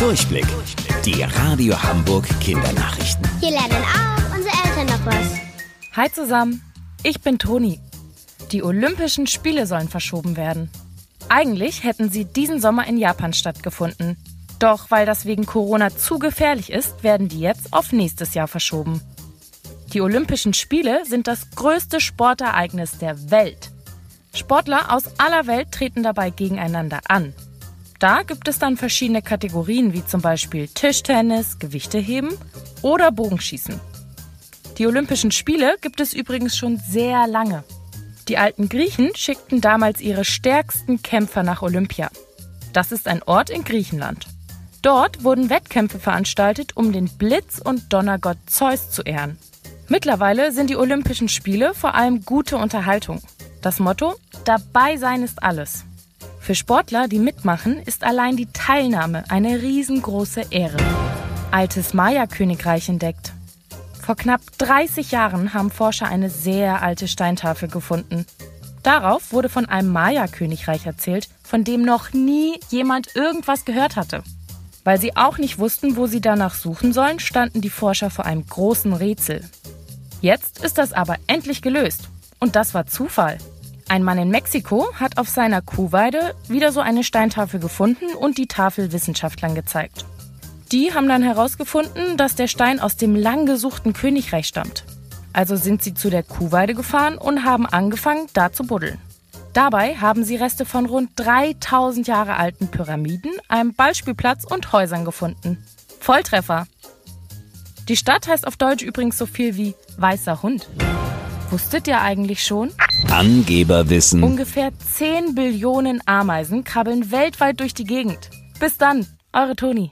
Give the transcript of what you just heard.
Durchblick. Die Radio Hamburg Kindernachrichten. Hier lernen auch unsere Eltern noch was. Hi zusammen, ich bin Toni. Die Olympischen Spiele sollen verschoben werden. Eigentlich hätten sie diesen Sommer in Japan stattgefunden. Doch weil das wegen Corona zu gefährlich ist, werden die jetzt auf nächstes Jahr verschoben. Die Olympischen Spiele sind das größte Sportereignis der Welt. Sportler aus aller Welt treten dabei gegeneinander an. Da gibt es dann verschiedene Kategorien wie zum Beispiel Tischtennis, Gewichteheben oder Bogenschießen. Die Olympischen Spiele gibt es übrigens schon sehr lange. Die alten Griechen schickten damals ihre stärksten Kämpfer nach Olympia. Das ist ein Ort in Griechenland. Dort wurden Wettkämpfe veranstaltet, um den Blitz- und Donnergott Zeus zu ehren. Mittlerweile sind die Olympischen Spiele vor allem gute Unterhaltung. Das Motto: Dabei sein ist alles. Für Sportler, die mitmachen, ist allein die Teilnahme eine riesengroße Ehre. Altes Maya-Königreich entdeckt. Vor knapp 30 Jahren haben Forscher eine sehr alte Steintafel gefunden. Darauf wurde von einem Maya-Königreich erzählt, von dem noch nie jemand irgendwas gehört hatte. Weil sie auch nicht wussten, wo sie danach suchen sollen, standen die Forscher vor einem großen Rätsel. Jetzt ist das aber endlich gelöst. Und das war Zufall. Ein Mann in Mexiko hat auf seiner Kuhweide wieder so eine Steintafel gefunden und die Tafel Wissenschaftlern gezeigt. Die haben dann herausgefunden, dass der Stein aus dem lang gesuchten Königreich stammt. Also sind sie zu der Kuhweide gefahren und haben angefangen, da zu buddeln. Dabei haben sie Reste von rund 3000 Jahre alten Pyramiden, einem Ballspielplatz und Häusern gefunden. Volltreffer! Die Stadt heißt auf Deutsch übrigens so viel wie Weißer Hund. Wusstet ihr eigentlich schon? Angeberwissen. Ungefähr 10 Billionen Ameisen krabbeln weltweit durch die Gegend. Bis dann, eure Toni.